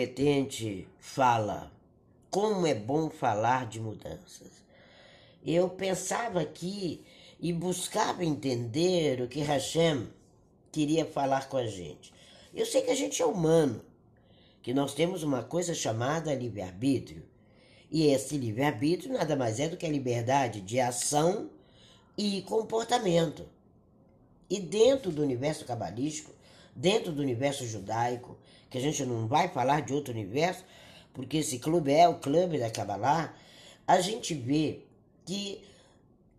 competente fala como é bom falar de mudanças. Eu pensava aqui e buscava entender o que Hashem queria falar com a gente. Eu sei que a gente é humano, que nós temos uma coisa chamada livre-arbítrio. E esse livre-arbítrio nada mais é do que a liberdade de ação e comportamento. E dentro do universo cabalístico, dentro do universo judaico, que a gente não vai falar de outro universo, porque esse clube é o clube da Kabbalah, a gente vê que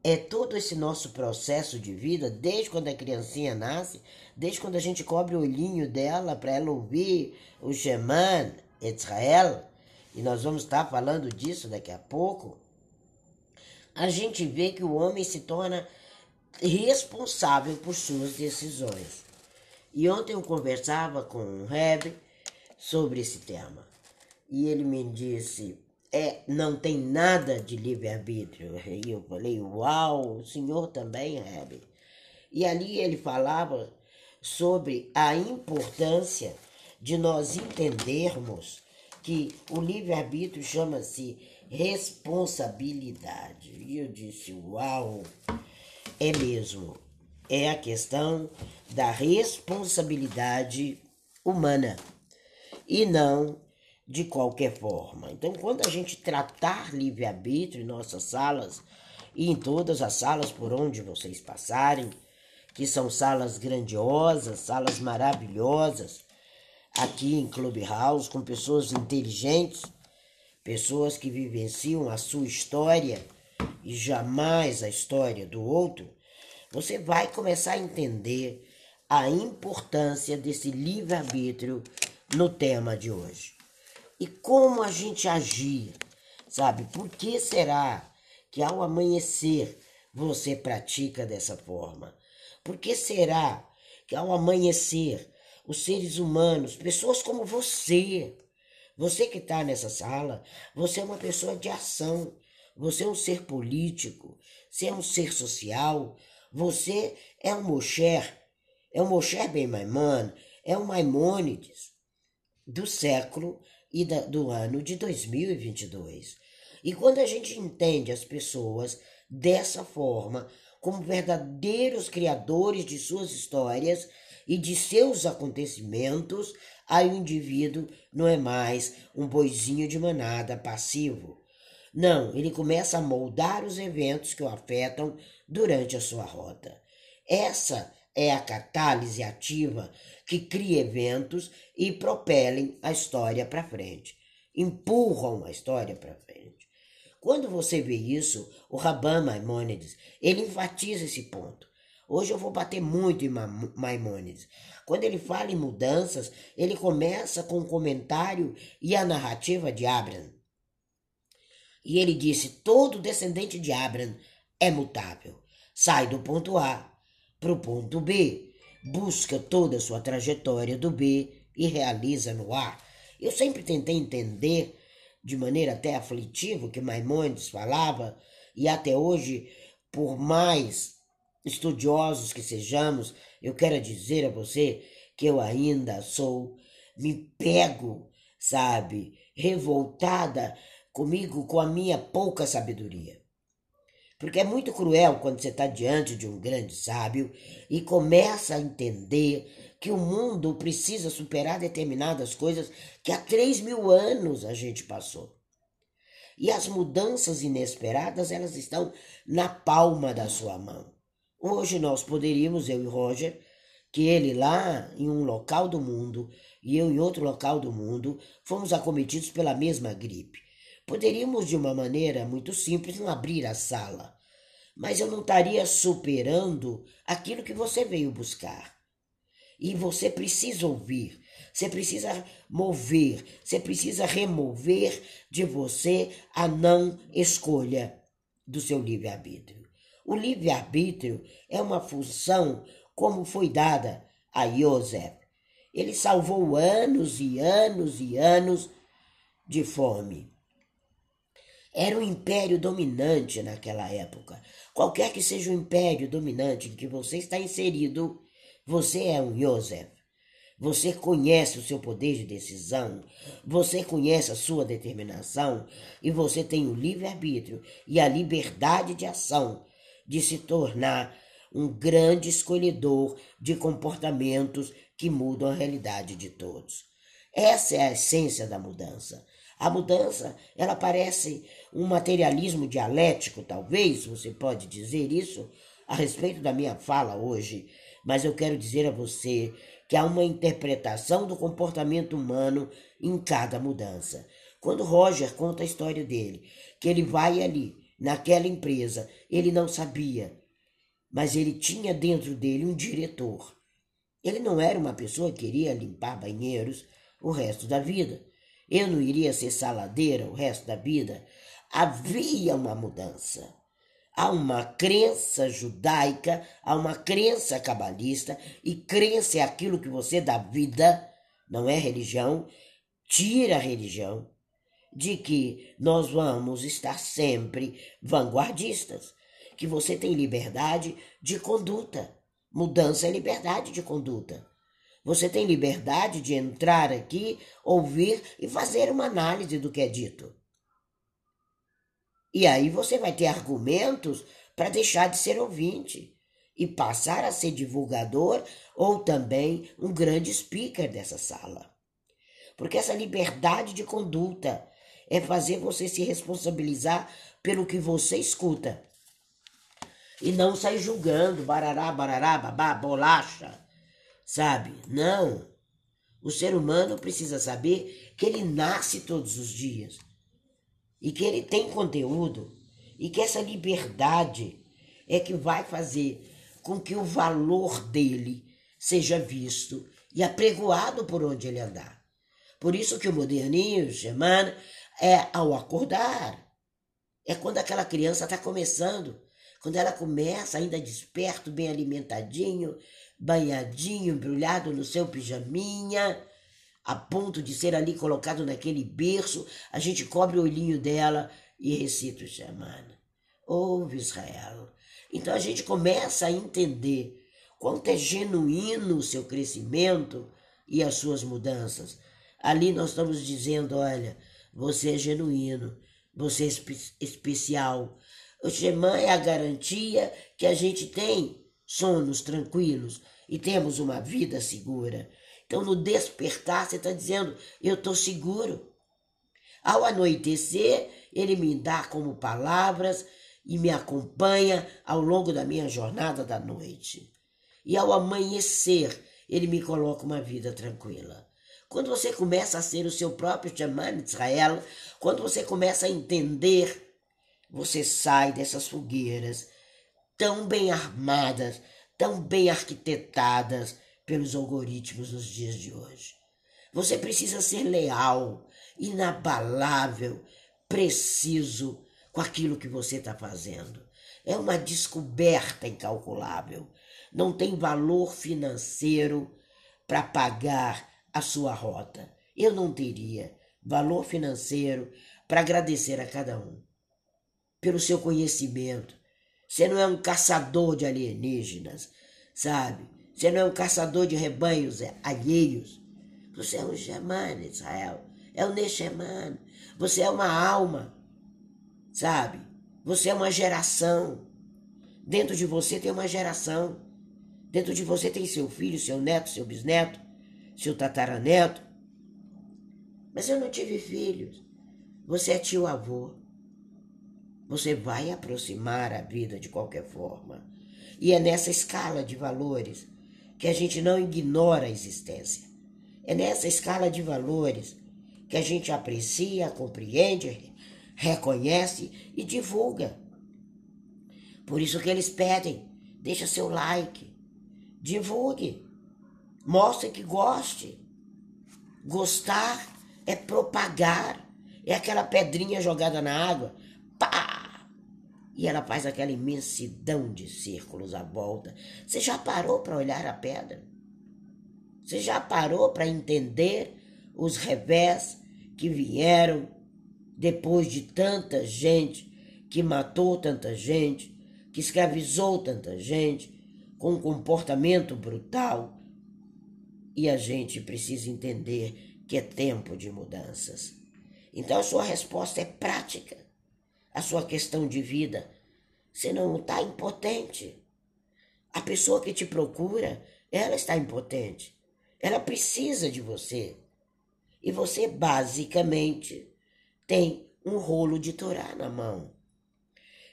é todo esse nosso processo de vida, desde quando a criancinha nasce, desde quando a gente cobre o olhinho dela para ela ouvir o Sheman Israel, e nós vamos estar falando disso daqui a pouco, a gente vê que o homem se torna responsável por suas decisões. E ontem eu conversava com Reb sobre esse tema. E ele me disse: é, não tem nada de livre-arbítrio. E eu falei: Uau, o senhor também, Reb. E ali ele falava sobre a importância de nós entendermos que o livre-arbítrio chama-se responsabilidade. E eu disse: Uau, é mesmo. É a questão da responsabilidade humana e não de qualquer forma. Então, quando a gente tratar livre-arbítrio em nossas salas e em todas as salas por onde vocês passarem, que são salas grandiosas, salas maravilhosas, aqui em Clubhouse, com pessoas inteligentes, pessoas que vivenciam a sua história e jamais a história do outro, você vai começar a entender a importância desse livre-arbítrio no tema de hoje. E como a gente agir, sabe? Por que será que ao amanhecer você pratica dessa forma? Por que será que ao amanhecer os seres humanos, pessoas como você, você que está nessa sala, você é uma pessoa de ação, você é um ser político, você é um ser social, você é um Mosher, é um Mosher Ben Maimon, é um Maimônides do século e da, do ano de 2022. E quando a gente entende as pessoas dessa forma, como verdadeiros criadores de suas histórias e de seus acontecimentos, aí o indivíduo não é mais um boizinho de manada passivo. Não, ele começa a moldar os eventos que o afetam durante a sua rota. Essa é a catálise ativa que cria eventos e propelem a história para frente, empurram a história para frente. Quando você vê isso, o Rabban Maimônides, ele enfatiza esse ponto. Hoje eu vou bater muito em Maimônides. Quando ele fala em mudanças, ele começa com o comentário e a narrativa de Abraham. E ele disse: todo descendente de Abraham é mutável. Sai do ponto A para o ponto B, busca toda a sua trajetória do B e realiza no A. Eu sempre tentei entender, de maneira até aflitiva, o que Maimonides falava, e até hoje, por mais estudiosos que sejamos, eu quero dizer a você que eu ainda sou, me pego, sabe, revoltada comigo com a minha pouca sabedoria. Porque é muito cruel quando você está diante de um grande sábio e começa a entender que o mundo precisa superar determinadas coisas que há três mil anos a gente passou. E as mudanças inesperadas, elas estão na palma da sua mão. Hoje nós poderíamos, eu e Roger, que ele lá em um local do mundo e eu em outro local do mundo, fomos acometidos pela mesma gripe. Poderíamos, de uma maneira muito simples, não abrir a sala, mas eu não estaria superando aquilo que você veio buscar. E você precisa ouvir, você precisa mover, você precisa remover de você a não escolha do seu livre-arbítrio. O livre-arbítrio é uma função como foi dada a Joseph. Ele salvou anos e anos e anos de fome. Era o império dominante naquela época. Qualquer que seja o império dominante em que você está inserido, você é um Joseph. Você conhece o seu poder de decisão, você conhece a sua determinação e você tem o livre-arbítrio e a liberdade de ação de se tornar um grande escolhedor de comportamentos que mudam a realidade de todos. Essa é a essência da mudança. A mudança, ela parece um materialismo dialético, talvez, você pode dizer isso a respeito da minha fala hoje, mas eu quero dizer a você que há uma interpretação do comportamento humano em cada mudança. Quando Roger conta a história dele, que ele vai ali, naquela empresa, ele não sabia, mas ele tinha dentro dele um diretor. Ele não era uma pessoa que queria limpar banheiros o resto da vida. Eu não iria ser saladeira o resto da vida. Havia uma mudança. Há uma crença judaica, há uma crença cabalista, e crença é aquilo que você dá vida, não é religião, tira a religião, de que nós vamos estar sempre vanguardistas, que você tem liberdade de conduta. Mudança é liberdade de conduta. Você tem liberdade de entrar aqui, ouvir e fazer uma análise do que é dito. E aí você vai ter argumentos para deixar de ser ouvinte e passar a ser divulgador ou também um grande speaker dessa sala. Porque essa liberdade de conduta é fazer você se responsabilizar pelo que você escuta. E não sair julgando, barará, barará, babá, bolacha, sabe? Não. O ser humano precisa saber que ele nasce todos os dias e que ele tem conteúdo e que essa liberdade é que vai fazer com que o valor dele seja visto e apregoado por onde ele andar. Por isso que o modernismo, Germano, é ao acordar. É quando aquela criança está começando, quando ela começa ainda desperto, bem alimentadinho, banhadinho, embrulhado no seu pijaminha, a ponto de ser ali colocado naquele berço, a gente cobre o olhinho dela e recita o Shemana. Ouve Israel. Então a gente começa a entender quanto é genuíno o seu crescimento e as suas mudanças. Ali nós estamos dizendo, olha, você é genuíno, você é espe especial. O Shema é a garantia que a gente tem sonos tranquilos e temos uma vida segura. Então, no despertar, você está dizendo: eu estou seguro. Ao anoitecer, ele me dá como palavras e me acompanha ao longo da minha jornada da noite. E ao amanhecer, ele me coloca uma vida tranquila. Quando você começa a ser o seu próprio Shaman de Israel, quando você começa a entender, você sai dessas fogueiras tão bem armadas, tão bem arquitetadas, pelos algoritmos nos dias de hoje. Você precisa ser leal, inabalável, preciso com aquilo que você está fazendo. É uma descoberta incalculável. Não tem valor financeiro para pagar a sua rota. Eu não teria valor financeiro para agradecer a cada um pelo seu conhecimento. Você não é um caçador de alienígenas, sabe? Você não é um caçador de rebanhos alheios. Você é um Shemane, Israel. É um Neshemane. Você é uma alma, sabe? Você é uma geração. Dentro de você tem uma geração. Dentro de você tem seu filho, seu neto, seu bisneto, seu tataraneto. Mas eu não tive filhos. Você é tio avô. Você vai aproximar a vida de qualquer forma. E é nessa escala de valores que a gente não ignora a existência. É nessa escala de valores que a gente aprecia, compreende, reconhece e divulga. Por isso que eles pedem, deixa seu like, divulgue, mostre que goste. Gostar é propagar, é aquela pedrinha jogada na água, pá, e ela faz aquela imensidão de círculos à volta. Você já parou para olhar a pedra? Você já parou para entender os revés que vieram depois de tanta gente que matou tanta gente, que escravizou tanta gente, com um comportamento brutal E a gente precisa entender que é tempo de mudanças. Então a sua resposta é prática. A sua questão de vida, você não está impotente. A pessoa que te procura, ela está impotente. Ela precisa de você. E você basicamente tem um rolo de Torá na mão.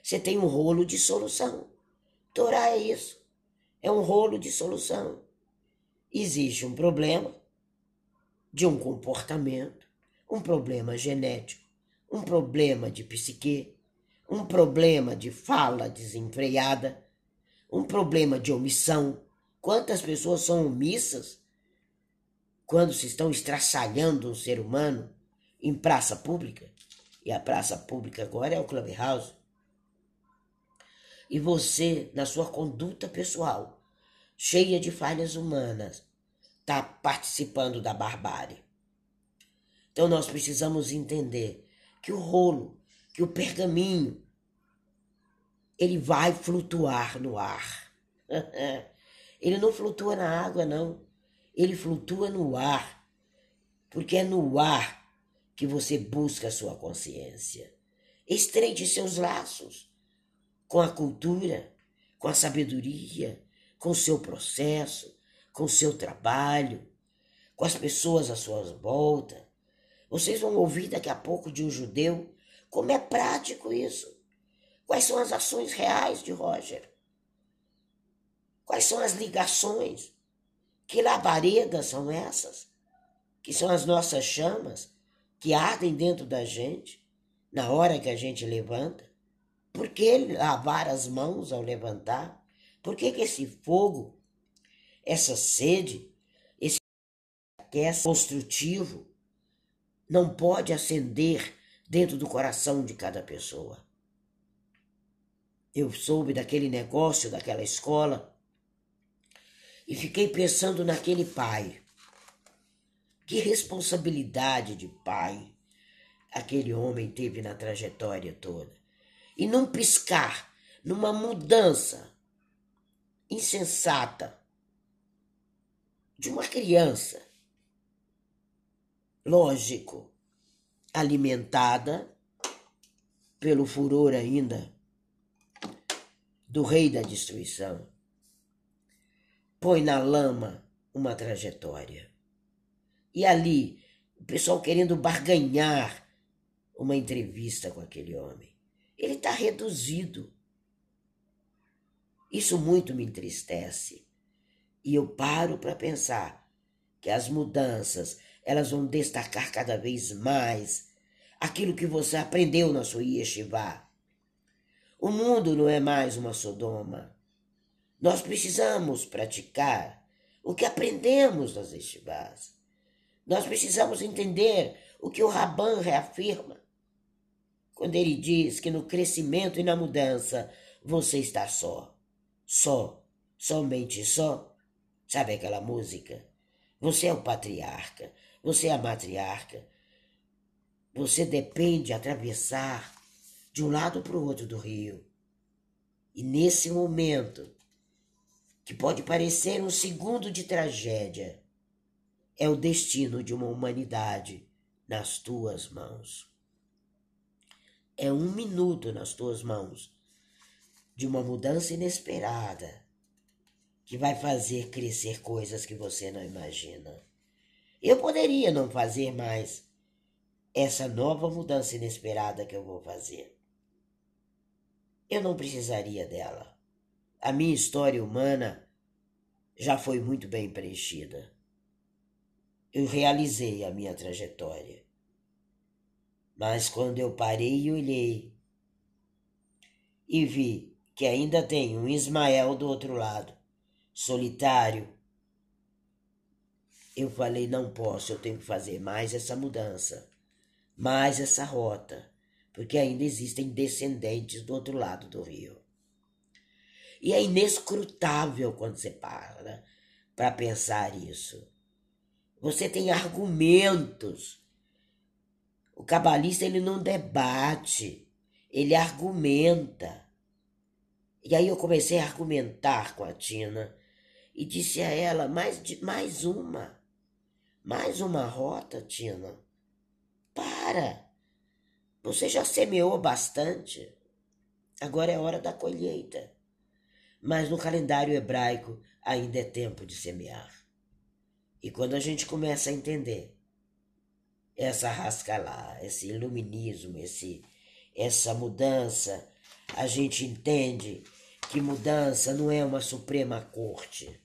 Você tem um rolo de solução. Torá é isso. É um rolo de solução. Existe um problema de um comportamento, um problema genético, um problema de psique, um problema de fala desenfreada, um problema de omissão. Quantas pessoas são omissas quando se estão estraçalhando um ser humano em praça pública? E a praça pública agora é o Clubhouse. E você, na sua conduta pessoal, cheia de falhas humanas, está participando da barbárie. Então nós precisamos entender que o rolo, que o pergaminho, ele vai flutuar no ar. ele não flutua na água, não. Ele flutua no ar. Porque é no ar que você busca a sua consciência. Estreite seus laços com a cultura, com a sabedoria, com o seu processo, com o seu trabalho, com as pessoas à sua volta. Vocês vão ouvir daqui a pouco de um judeu como é prático isso. Quais são as ações reais de Roger? Quais são as ligações? Que labaredas são essas? Que são as nossas chamas que ardem dentro da gente na hora que a gente levanta? Por que lavar as mãos ao levantar? Por que, que esse fogo, essa sede, esse aquece construtivo não pode acender dentro do coração de cada pessoa? Eu soube daquele negócio, daquela escola, e fiquei pensando naquele pai. Que responsabilidade de pai aquele homem teve na trajetória toda. E não piscar numa mudança insensata de uma criança, lógico, alimentada pelo furor ainda do rei da destruição, põe na lama uma trajetória. E ali, o pessoal querendo barganhar uma entrevista com aquele homem. Ele está reduzido isso muito me entristece. E eu paro para pensar que as mudanças, elas vão destacar cada vez mais aquilo que você aprendeu na sua yeshiva. O mundo não é mais uma Sodoma. Nós precisamos praticar o que aprendemos nas yeshivas. Nós precisamos entender o que o Raban reafirma quando ele diz que no crescimento e na mudança você está só só, somente só. Sabe aquela música? Você é o patriarca, você é a matriarca. Você depende atravessar de um lado para o outro do rio. E nesse momento, que pode parecer um segundo de tragédia, é o destino de uma humanidade nas tuas mãos. É um minuto nas tuas mãos de uma mudança inesperada que vai fazer crescer coisas que você não imagina. Eu poderia não fazer mais essa nova mudança inesperada que eu vou fazer. Eu não precisaria dela. A minha história humana já foi muito bem preenchida. Eu realizei a minha trajetória. Mas quando eu parei e olhei e vi que ainda tem um Ismael do outro lado, solitário. Eu falei: não posso, eu tenho que fazer mais essa mudança, mais essa rota, porque ainda existem descendentes do outro lado do rio. E é inescrutável quando você para para pensar isso. Você tem argumentos. O cabalista ele não debate, ele argumenta. E aí eu comecei a argumentar com a Tina e disse a ela mais, mais uma. Mais uma rota, Tina? Para! Você já semeou bastante. Agora é hora da colheita. Mas no calendário hebraico ainda é tempo de semear. E quando a gente começa a entender essa rasca lá, esse iluminismo, esse, essa mudança, a gente entende que mudança não é uma suprema corte.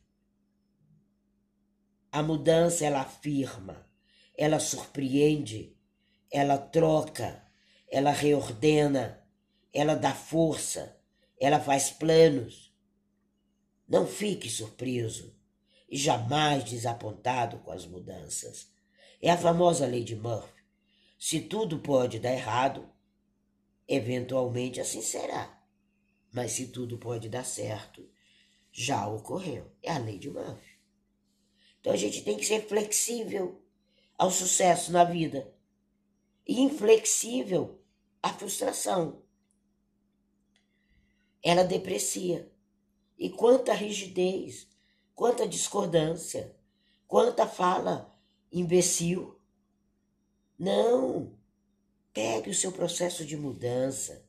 A mudança ela afirma, ela surpreende, ela troca, ela reordena, ela dá força, ela faz planos. Não fique surpreso e jamais desapontado com as mudanças. É a famosa lei de Murphy. Se tudo pode dar errado, eventualmente assim será. Mas se tudo pode dar certo, já ocorreu. É a lei de Murphy. Então a gente tem que ser flexível ao sucesso na vida e inflexível à frustração. Ela deprecia. E quanta rigidez, quanta discordância, quanta fala imbecil. Não! Pegue o seu processo de mudança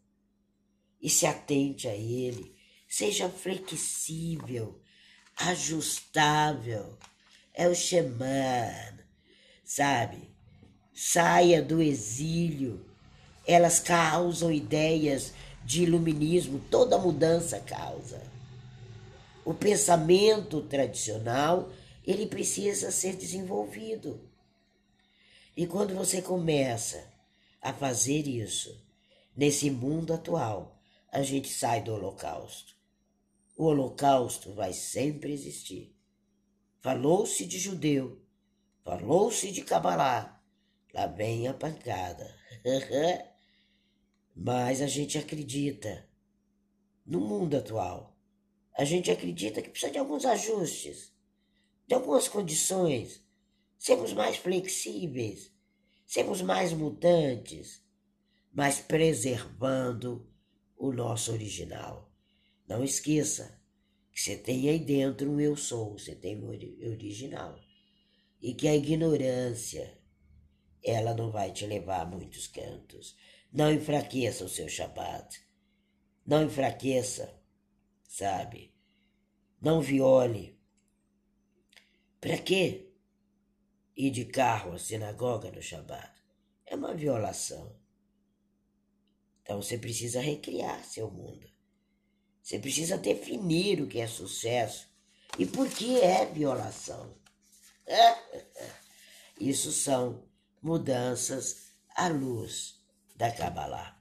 e se atente a ele. Seja flexível, ajustável. É o Xamã, sabe? Saia do exílio. Elas causam ideias de iluminismo, toda mudança causa. O pensamento tradicional, ele precisa ser desenvolvido. E quando você começa a fazer isso, nesse mundo atual, a gente sai do holocausto. O holocausto vai sempre existir. Falou-se de judeu, falou-se de cabalá, lá vem a pancada. Mas a gente acredita no mundo atual a gente acredita que precisa de alguns ajustes, de algumas condições, sermos mais flexíveis, sermos mais mutantes, mas preservando o nosso original. Não esqueça que você tem aí dentro um eu sou, você tem o original. E que a ignorância, ela não vai te levar a muitos cantos. Não enfraqueça o seu Shabbat. Não enfraqueça sabe? Não viole. Para quê? Ir de carro à sinagoga no Shabat é uma violação. Então você precisa recriar seu mundo. Você precisa definir o que é sucesso e por que é violação. Isso são mudanças à luz da Kabbalah.